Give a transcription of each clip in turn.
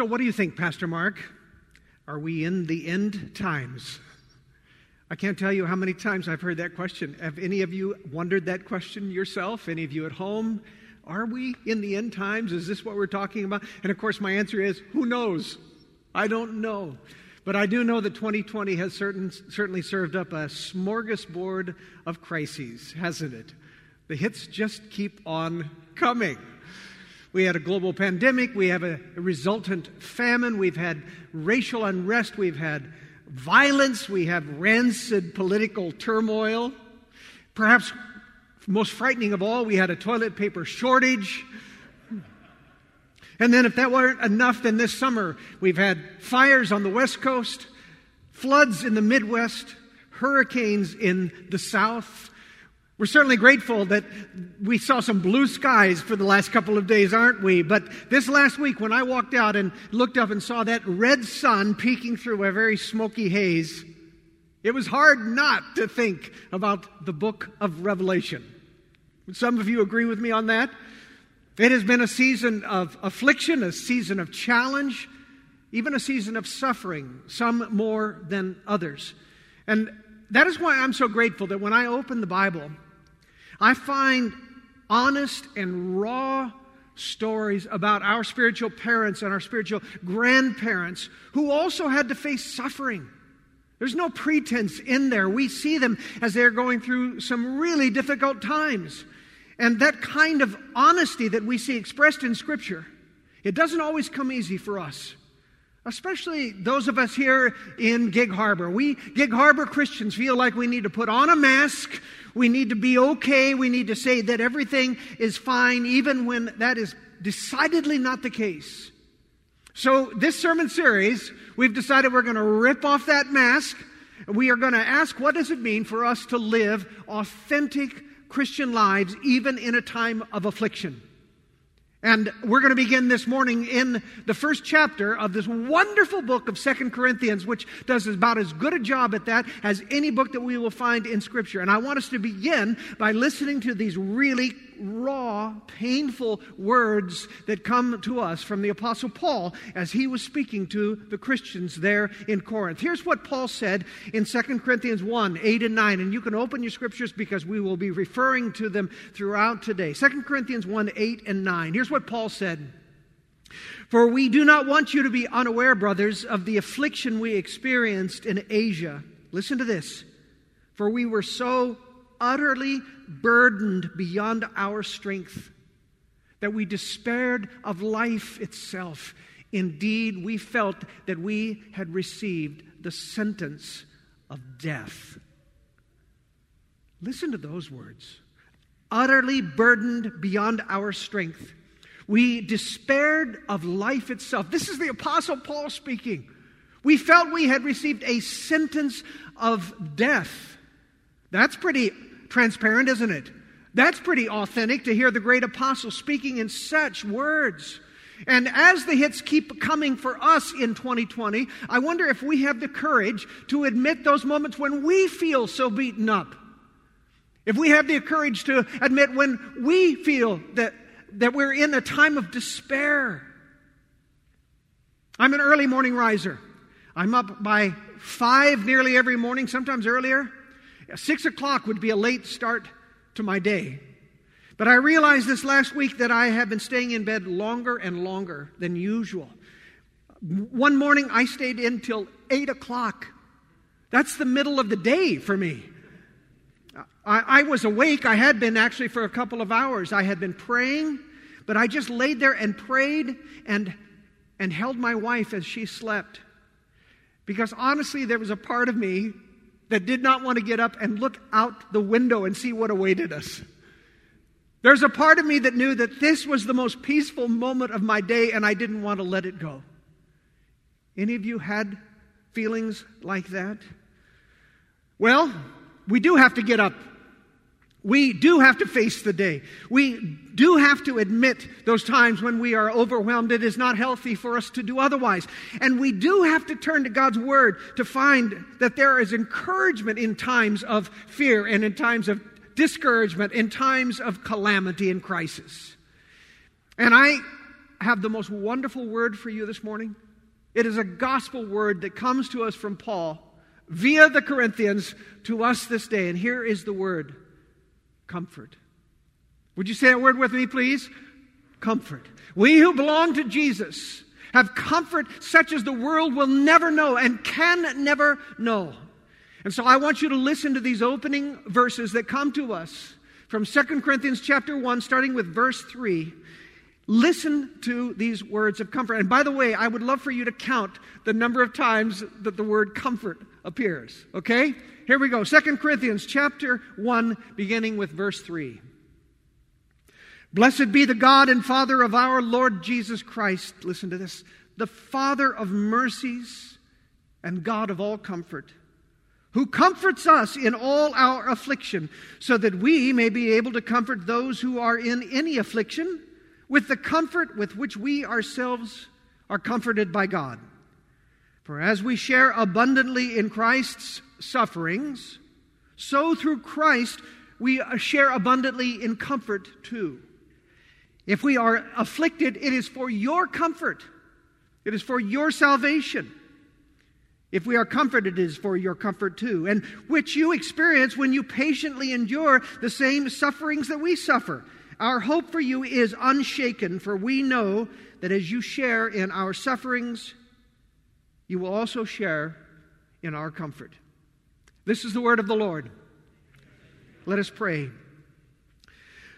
So, what do you think, Pastor Mark? Are we in the end times? I can't tell you how many times I've heard that question. Have any of you wondered that question yourself? Any of you at home? Are we in the end times? Is this what we're talking about? And of course, my answer is who knows? I don't know. But I do know that 2020 has certain, certainly served up a smorgasbord of crises, hasn't it? The hits just keep on coming. We had a global pandemic. We have a, resultant famine. We've had racial unrest. We've had violence. We have rancid political turmoil. Perhaps most frightening of all, we had a toilet paper shortage. And then, if that weren't enough, then this summer we've had fires on the West Coast, floods in the Midwest, hurricanes in the South. We're certainly grateful that we saw some blue skies for the last couple of days, aren't we? But this last week, when I walked out and looked up and saw that red sun peeking through a very smoky haze, it was hard not to think about the book of Revelation. Would some of you agree with me on that? It has been a season of affliction, a season of challenge, even a season of suffering, some more than others. And that is why I'm so grateful that when I open the Bible, I find honest and raw stories about our spiritual parents and our spiritual grandparents who also had to face suffering. There's no pretense in there. We see them as they're going through some really difficult times. And that kind of honesty that we see expressed in Scripture, it doesn't always come easy for us especially those of us here in Gig Harbor. We Gig Harbor Christians feel like we need to put on a mask, we need to be okay, we need to say that everything is fine, even when that is decidedly not the case. So, this sermon series, we've decided we're going to rip off that mask. We are going to ask what does it mean for us to live authentic Christian lives even in a time of affliction. And we're going to begin this morning in the first chapter of this wonderful book of Second Corinthians, which does about as good a job at that as any book that we will find in Scripture. And I want us to begin by listening to these really raw, painful words that come to us from the Apostle Paul as he was speaking to the Christians there in Corinth. Here's what Paul said in 2 Corinthians 1 8 and 9. And you can open your scriptures because we will be referring to them throughout today. 2 Corinthians 1 8 and 9. Here's what Paul said. For we do not want you to be unaware, brothers, of the affliction we experienced in Asia. Listen to this. For we were so utterly burdened beyond our strength, that we despaired of life itself. Indeed, we felt that we had received the sentence of death. Listen to those words. Utterly burdened beyond our strength. We despaired of life itself. This is the Apostle Paul speaking. We felt we had received a sentence of death. That's pretty transparent, isn't it? That's pretty authentic to hear the great apostle speaking in such words. And as the hits keep coming for us in 2020, I wonder if we have the courage to admit those moments when we feel so beaten up. If we have the courage to admit when we feel that, that we're in a time of despair. I'm an early morning riser. I'm up by five nearly every morning, sometimes earlier. Six o'clock would be a late start to my day. But I realized this last week that I have been staying in bed longer and longer than usual. One morning I stayed in till 8 o'clock. That's the middle of the day for me. I, I, was awake. I had been actually for a couple of hours. I had been praying, but I just laid there and prayed and, and held my wife as she slept. Because honestly, there was a part of me that did not want to get up and look out the window and see what awaited us. There's a part of me that knew that this was the most peaceful moment of my day and I didn't want to let it go. Any of you had feelings like that? Well, we do have to get up. We do have to face the day. We do have to admit those times when we are overwhelmed. It is not healthy for us to do otherwise. And we do have to turn to God's Word to find that there is encouragement in times of fear and in times of discouragement, in times of calamity and crisis. And I have the most wonderful word for you this morning. It is a gospel word that comes to us from Paul via the Corinthians to us this day. And here is the word comfort. Would you say that word with me, please? Comfort. We who belong to Jesus have comfort such as the world will never know and can never know. And so I want you to listen to these opening verses that come to us from 2 Corinthians chapter 1 starting with verse 3. Listen to these words of comfort. And by the way, I would love for you to count the number of times that the word comfort appears. Okay? Here we go. Second Corinthians chapter 1, beginning with verse 3. Blessed be the God and Father of our Lord Jesus Christ. Listen to this. The Father of mercies and God of all comfort, who comforts us in all our affliction, so that we may be able to comfort those who are in any affliction with the comfort with which we ourselves are comforted by God. For as we share abundantly in Christ's sufferings, so through Christ we share abundantly in comfort too. If we are afflicted, it is for your comfort, it is for your salvation. If we are comforted, it is for your comfort too, and which you experience when you patiently endure the same sufferings that we suffer. Our hope for you is unshaken, for we know that as you share in our sufferings, you will also share in our comfort. This is the word of the Lord. Let us pray.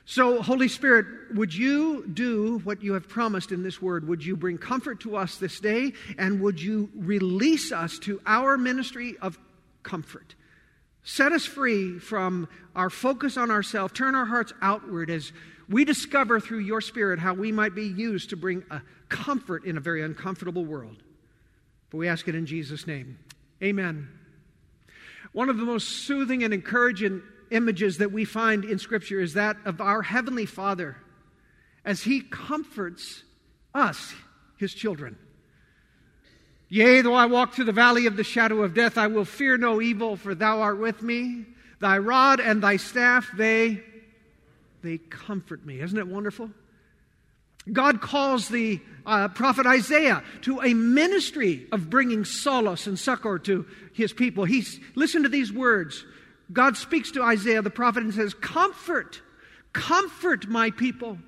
So, Holy Spirit, would you do what you have promised in this word? Would you bring comfort to us this day? And would you release us to our ministry of comfort? Set us free from our focus on ourselves. Turn our hearts outward as we discover through your Spirit how we might be used to bring a comfort in a very uncomfortable world. But we ask it in Jesus' name. Amen. One of the most soothing and encouraging images that we find in Scripture is that of our Heavenly Father as He comforts us, His children. Yea, though I walk through the valley of the shadow of death, I will fear no evil, for thou art with me. Thy rod and thy staff, they, they comfort me. Isn't it wonderful? God calls the uh, prophet Isaiah to a ministry of bringing solace and succor to his people. He's, listen to these words. God speaks to Isaiah, the prophet, and says, Comfort, comfort my people.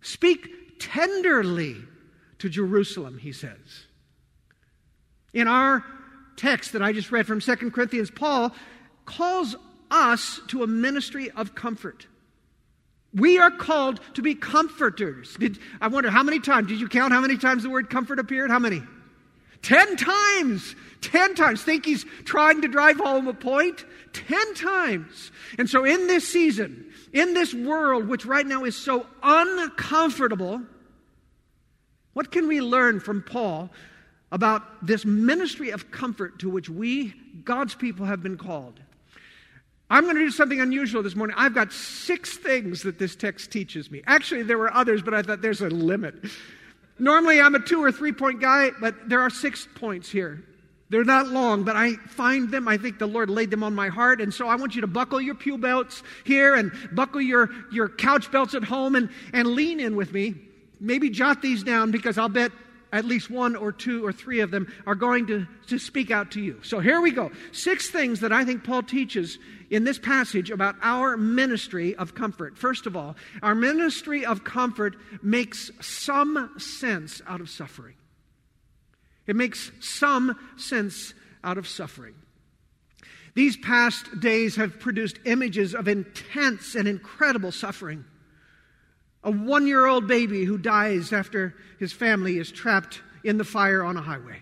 Speak tenderly to Jerusalem, he says. In our text that I just read from 2 Corinthians, Paul calls us to a ministry of comfort. We are called to be comforters. Did, I wonder how many times, did you count how many times the word comfort appeared? How many? Ten times. Ten times. Think he's trying to drive home a point? Ten times. And so, in this season, in this world, which right now is so uncomfortable, what can we learn from Paul about this ministry of comfort to which we, God's people, have been called? I'm going to do something unusual this morning. I've got six things that this text teaches me. Actually, there were others, but I thought there's a limit. Normally, I'm a two or three point guy, but there are six points here. They're not long, but I find them. I think the Lord laid them on my heart. And so I want you to buckle your pew belts here and buckle your, your couch belts at home and, and lean in with me. Maybe jot these down because I'll bet at least one or two or three of them are going to, to speak out to you. So here we go. Six things that I think Paul teaches in this passage about our ministry of comfort. First of all, our ministry of comfort makes some sense out of suffering. It makes some sense out of suffering. These past days have produced images of intense and incredible suffering. A one year old baby who dies after his family is trapped in the fire on a highway.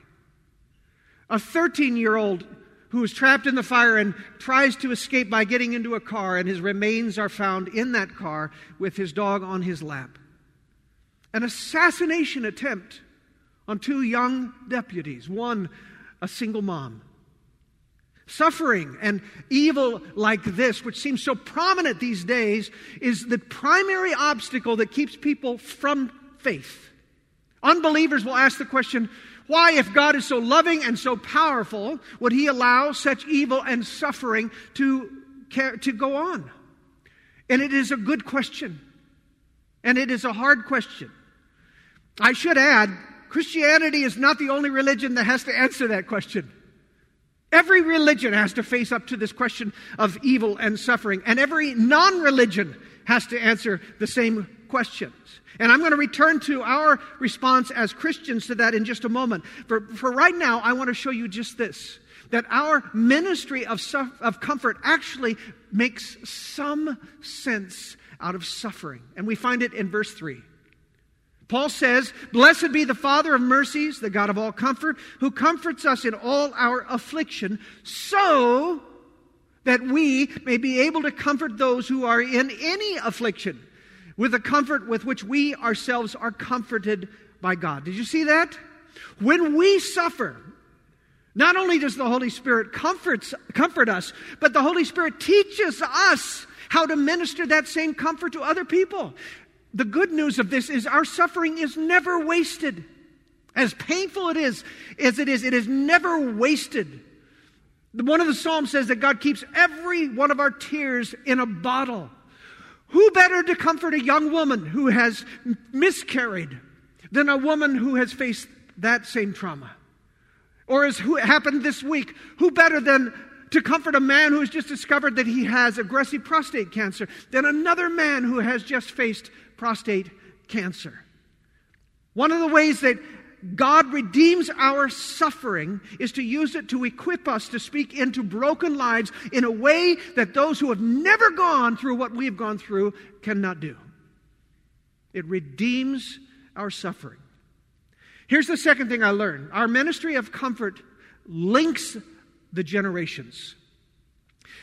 A 13 year old who is trapped in the fire and tries to escape by getting into a car, and his remains are found in that car with his dog on his lap. An assassination attempt on two young deputies, one a single mom. Suffering and evil like this, which seems so prominent these days, is the primary obstacle that keeps people from faith. Unbelievers will ask the question why, if God is so loving and so powerful, would He allow such evil and suffering to, to go on? And it is a good question. And it is a hard question. I should add, Christianity is not the only religion that has to answer that question. Every religion has to face up to this question of evil and suffering, and every non religion has to answer the same questions. And I'm going to return to our response as Christians to that in just a moment. For, for right now, I want to show you just this that our ministry of, of comfort actually makes some sense out of suffering. And we find it in verse 3. Paul says, Blessed be the Father of mercies, the God of all comfort, who comforts us in all our affliction, so that we may be able to comfort those who are in any affliction with the comfort with which we ourselves are comforted by God. Did you see that? When we suffer, not only does the Holy Spirit comforts, comfort us, but the Holy Spirit teaches us how to minister that same comfort to other people. The good news of this is our suffering is never wasted. As painful it is as it is, it is never wasted. One of the Psalms says that God keeps every one of our tears in a bottle. Who better to comfort a young woman who has miscarried than a woman who has faced that same trauma? Or as who happened this week, who better than to comfort a man who has just discovered that he has aggressive prostate cancer than another man who has just faced prostate cancer? One of the ways that God redeems our suffering is to use it to equip us to speak into broken lives in a way that those who have never gone through what we've gone through cannot do. It redeems our suffering. Here's the second thing I learned our ministry of comfort links the generations.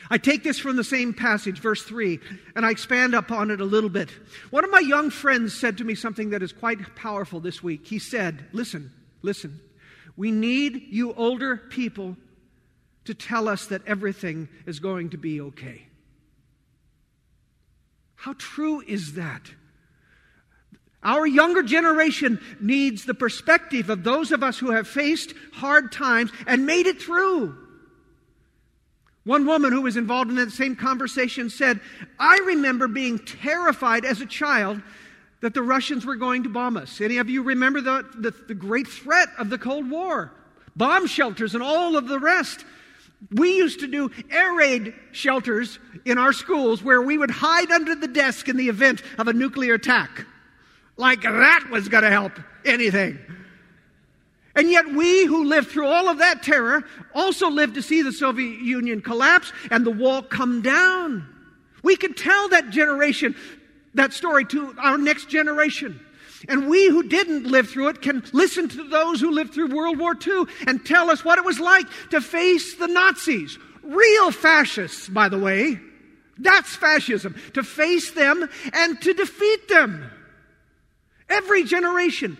I take this from the same passage, verse 3, and I expand upon it a little bit. One of my young friends said to me something that is quite powerful this week. He said, Listen, listen, we need you older people to tell us that everything is going to be okay. How true is that? Our younger generation needs the perspective of those of us who have faced hard times and made it through. One woman who was involved in that same conversation said, I remember being terrified as a child that the Russians were going to bomb us. Any of you remember the, the, the, great threat of the Cold War? Bomb shelters and all of the rest. We used to do air raid shelters in our schools where we would hide under the desk in the event of a nuclear attack. Like that was going to help anything. And yet, we who lived through all of that terror also lived to see the Soviet Union collapse and the wall come down. We can tell that generation, that story to our next generation. And we who didn't live through it can listen to those who lived through World War II and tell us what it was like to face the Nazis. Real fascists, by the way. That's fascism. To face them and to defeat them. Every generation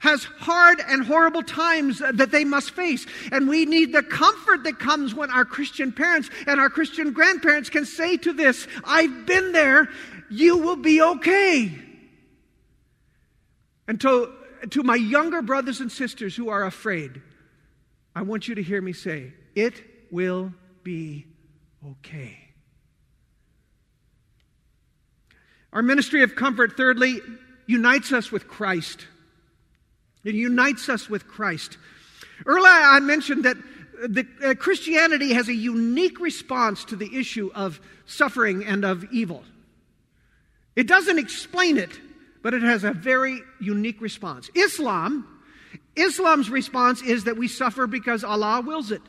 has hard and horrible times that they must face. And we need the comfort that comes when our Christian parents and our Christian grandparents can say to this, I've been there, you will be okay. And to, to my younger brothers and sisters who are afraid, I want you to hear me say, it will be okay. Our ministry of comfort, thirdly, unites us with Christ. It unites us with Christ. Earlier, I mentioned that the, uh, Christianity has a unique response to the issue of suffering and of evil. It doesn't explain it, but it has a very unique response. Islam, Islam's response is that we suffer because Allah wills it.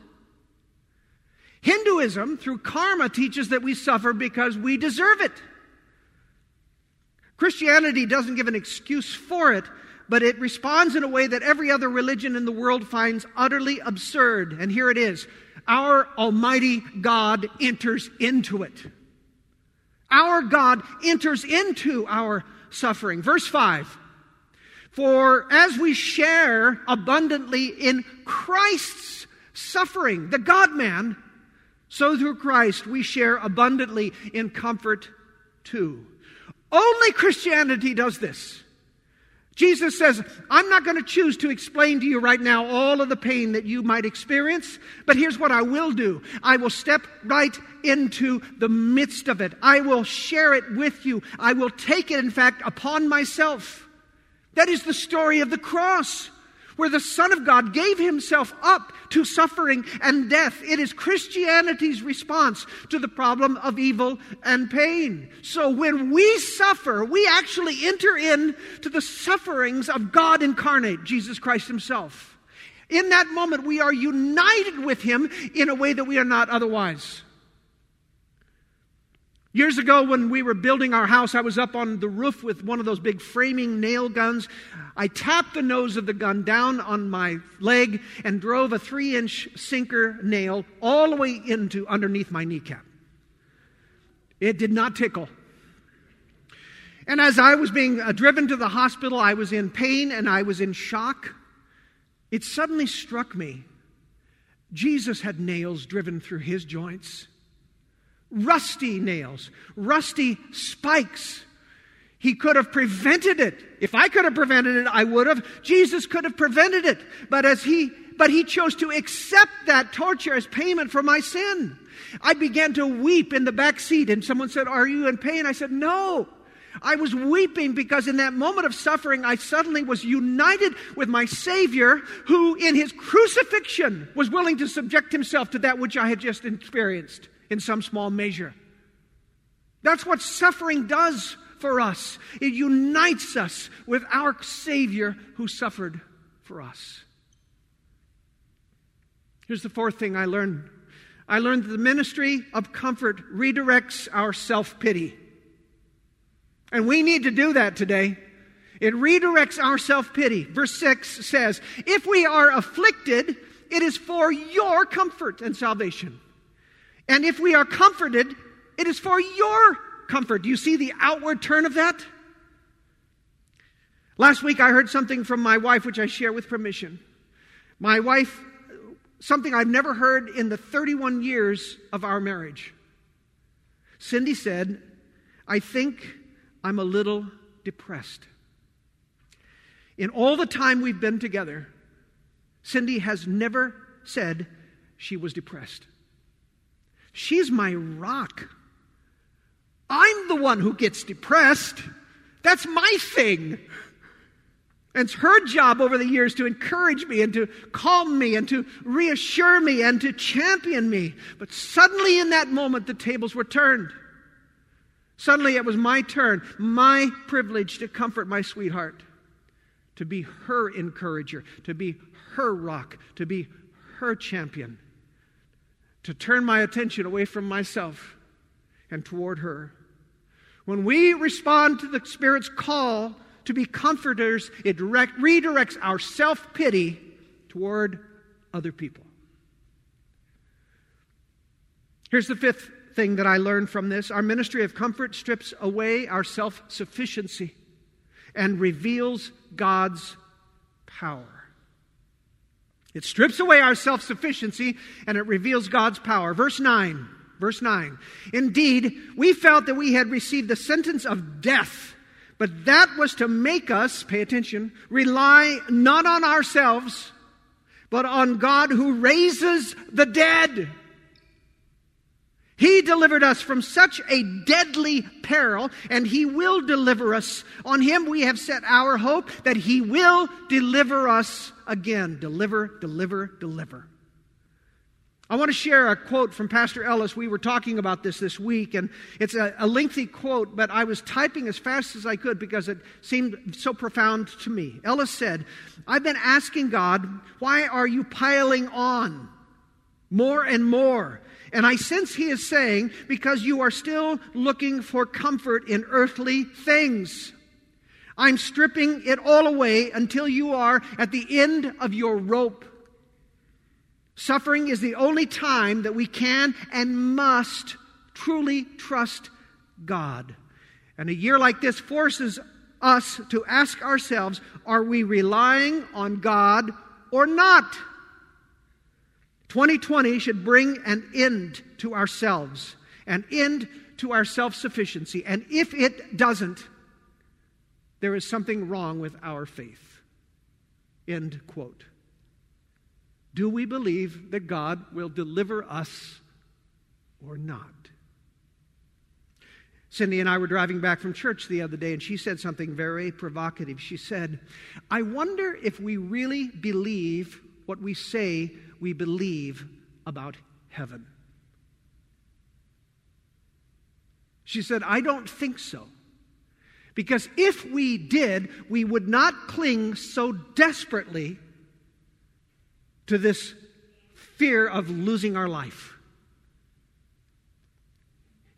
Hinduism, through karma, teaches that we suffer because we deserve it. Christianity doesn't give an excuse for it, but it responds in a way that every other religion in the world finds utterly absurd. And here it is Our Almighty God enters into it. Our God enters into our suffering. Verse 5 For as we share abundantly in Christ's suffering, the God man, so through Christ we share abundantly in comfort too. Only Christianity does this. Jesus says, I'm not going to choose to explain to you right now all of the pain that you might experience, but here's what I will do. I will step right into the midst of it. I will share it with you. I will take it, in fact, upon myself. That is the story of the cross where the Son of God gave himself up to suffering and death. It is Christianity's response to the problem of evil and pain. So when we suffer, we actually enter into the sufferings of God incarnate, Jesus Christ himself. In that moment, we are united with him in a way that we are not otherwise. Years ago, when we were building our house, I was up on the roof with one of those big framing nail guns. I tapped the nose of the gun down on my leg and drove a three inch sinker nail all the way into underneath my kneecap. It did not tickle. And as I was being uh, driven to the hospital, I was in pain and I was in shock. It suddenly struck me Jesus had nails driven through his joints rusty nails, rusty spikes. He could have prevented it. If I could have prevented it, I would have. Jesus could have prevented it. But as he but he chose to accept that torture as payment for my sin. I began to weep in the back seat and someone said, "Are you in pain?" I said, "No." I was weeping because in that moment of suffering, I suddenly was united with my Savior, who in his crucifixion was willing to subject himself to that which I had just experienced in some small measure. That's what suffering does for us. It unites us with our Savior who suffered for us. Here's the fourth thing I learned I learned that the ministry of comfort redirects our self pity. And we need to do that today. It redirects our self pity. Verse 6 says, If we are afflicted, it is for your comfort and salvation. And if we are comforted, it is for your comfort. Do you see the outward turn of that? Last week I heard something from my wife, which I share with permission. My wife, something I've never heard in the 31 years of our marriage. Cindy said, I think I'm a little depressed. In all the time we've been together, Cindy has never said she was depressed. She's my rock. I'm the one who gets depressed. That's my thing. And it's her job over the years to encourage me and to calm me and to reassure me and to champion me. But suddenly, in that moment, the tables were turned. Suddenly, it was my turn, my privilege to comfort my sweetheart, to be her encourager, to be her rock, to be her champion to turn my attention away from myself and toward her. When we respond to the Spirit's call to be comforters, it direct, redirects our self pity toward other people. Here's the fifth thing that I learned from this our ministry of comfort strips away our self sufficiency and reveals God's power. It strips away our self sufficiency and it reveals God's power. Verse 9. Verse 9. Indeed, we felt that we had received the sentence of death, but that was to make us, pay attention, rely not on ourselves, but on God who raises the dead. He delivered us from such a deadly peril, and He will deliver us. On Him we have set our hope that He will deliver us again. Deliver, deliver, deliver. I want to share a quote from Pastor Ellis. We were talking about this this week, and it's a, a, lengthy quote, but I was typing as fast as I could because it seemed so profound to me. Ellis said, I've been asking God, why are you piling on more and more? And I sense he is saying, because you are still looking for comfort in earthly things. I'm stripping it all away until you are at the end of your rope. Suffering is the only time that we can and must truly trust God. And a year like this forces us to ask ourselves are we relying on God or not? 2020 should bring an end to ourselves, an end to our self sufficiency. And if it doesn't, there is something wrong with our faith. End quote. Do we believe that God will deliver us or not? Cindy and I were driving back from church the other day, and she said something very provocative. She said, I wonder if we really believe what we say we believe about heaven. She said, I don't think so. Because if we did, we would not cling so desperately to this fear of losing our life.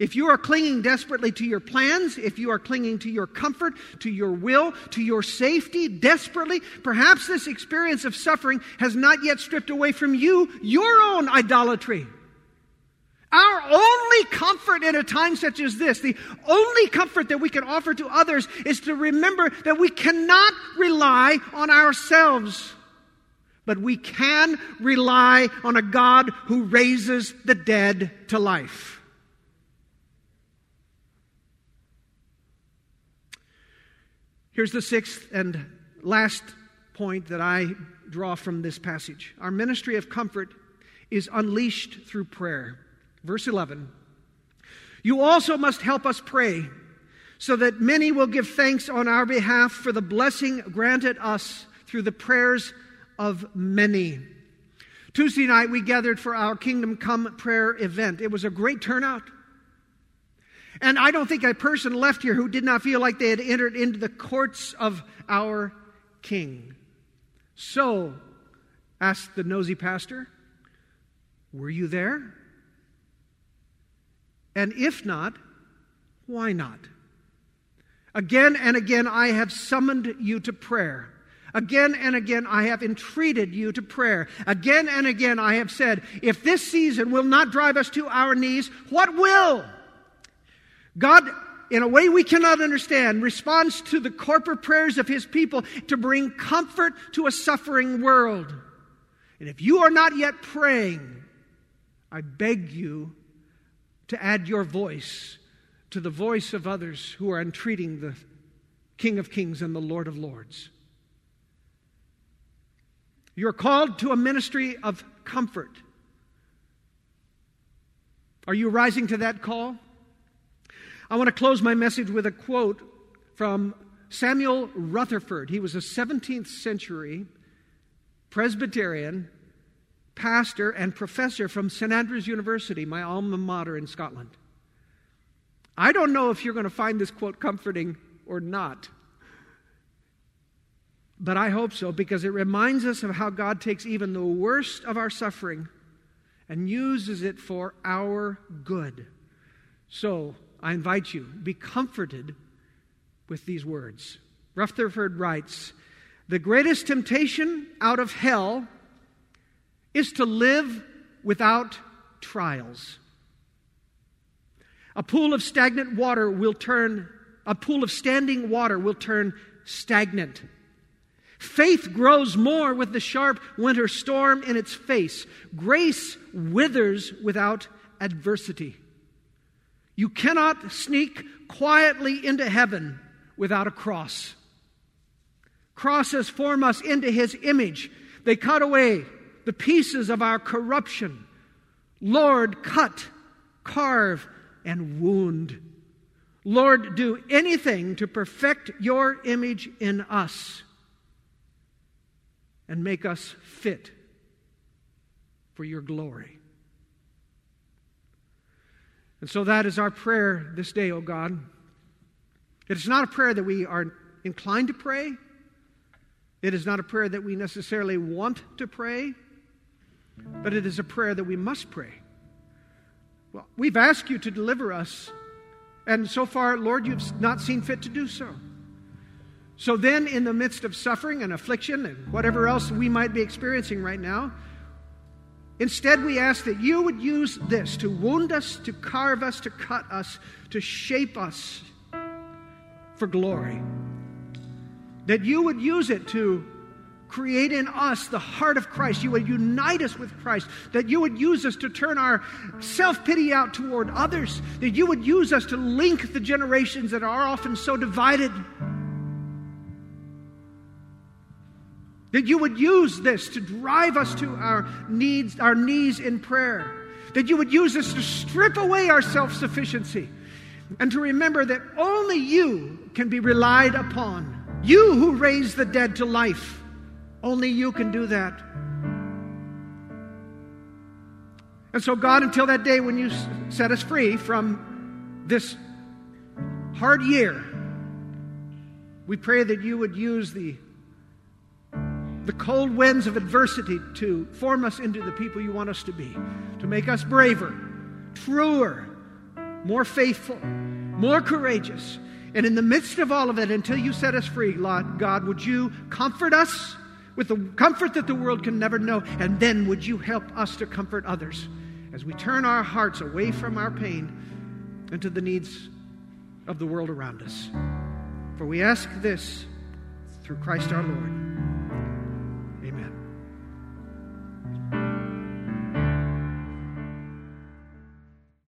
If you are clinging desperately to your plans, if you are clinging to your comfort, to your will, to your safety desperately, perhaps this experience of suffering has not yet stripped away from you your own idolatry. Our only comfort in a time such as this, the only comfort that we can offer to others is to remember that we cannot rely on ourselves, but we can rely on a God who raises the dead to life. Here's the sixth and last point that I draw from this passage. Our ministry of comfort is unleashed through prayer. Verse 11 You also must help us pray, so that many will give thanks on our behalf for the blessing granted us through the prayers of many. Tuesday night, we gathered for our Kingdom Come prayer event. It was a great turnout. And I don't think a person left here who did not feel like they had entered into the courts of our King. So, asked the nosy pastor, were you there? And if not, why not? Again and again, I have summoned you to prayer. Again and again, I have entreated you to prayer. Again and again, I have said, if this season will not drive us to our knees, what will? God, in a way we cannot understand, responds to the corporate prayers of his people to bring comfort to a suffering world. And if you are not yet praying, I beg you to add your voice to the voice of others who are entreating the King of Kings and the Lord of Lords. You're called to a ministry of comfort. Are you rising to that call? I want to close my message with a quote from Samuel Rutherford. He was a 17th century Presbyterian pastor and professor from St Andrews University, my alma mater in Scotland. I don't know if you're going to find this quote comforting or not. But I hope so because it reminds us of how God takes even the worst of our suffering and uses it for our good. So, I invite you, be comforted with these words. Rutherford writes The greatest temptation out of hell is to live without trials. A pool of stagnant water will turn, a pool of standing water will turn stagnant. Faith grows more with the sharp winter storm in its face. Grace withers without adversity. You cannot sneak quietly into heaven without a cross. Crosses form us into his image. They cut away the pieces of our corruption. Lord, cut, carve, and wound. Lord, do anything to perfect your image in us and make us fit for your glory. And so that is our prayer this day, O oh God. It is not a prayer that we are inclined to pray. It is not a prayer that we necessarily want to pray, but it is a prayer that we must pray. Well, we've asked you to deliver us, and so far, Lord, you've not seen fit to do so. So then, in the midst of suffering and affliction and whatever else we might be experiencing right now, Instead, we ask that you would use this to wound us, to carve us, to cut us, to shape us for glory. That you would use it to create in us the heart of Christ. You would unite us with Christ. That you would use us to turn our self pity out toward others. That you would use us to link the generations that are often so divided. That you would use this to drive us to our needs, our knees in prayer. That you would use this to strip away our self sufficiency and to remember that only you can be relied upon. You who raise the dead to life. Only you can do that. And so, God, until that day when you set us free from this hard year, we pray that you would use the, the cold winds of adversity to form us into the people you want us to be, to make us braver, truer, more faithful, more courageous. And in the midst of all of it, until you set us free, God, would you comfort us? with the comfort that the world can never know. And then would you help us to comfort others as we turn our hearts away from our pain into the needs of the world around us? For we ask this through Christ our Lord.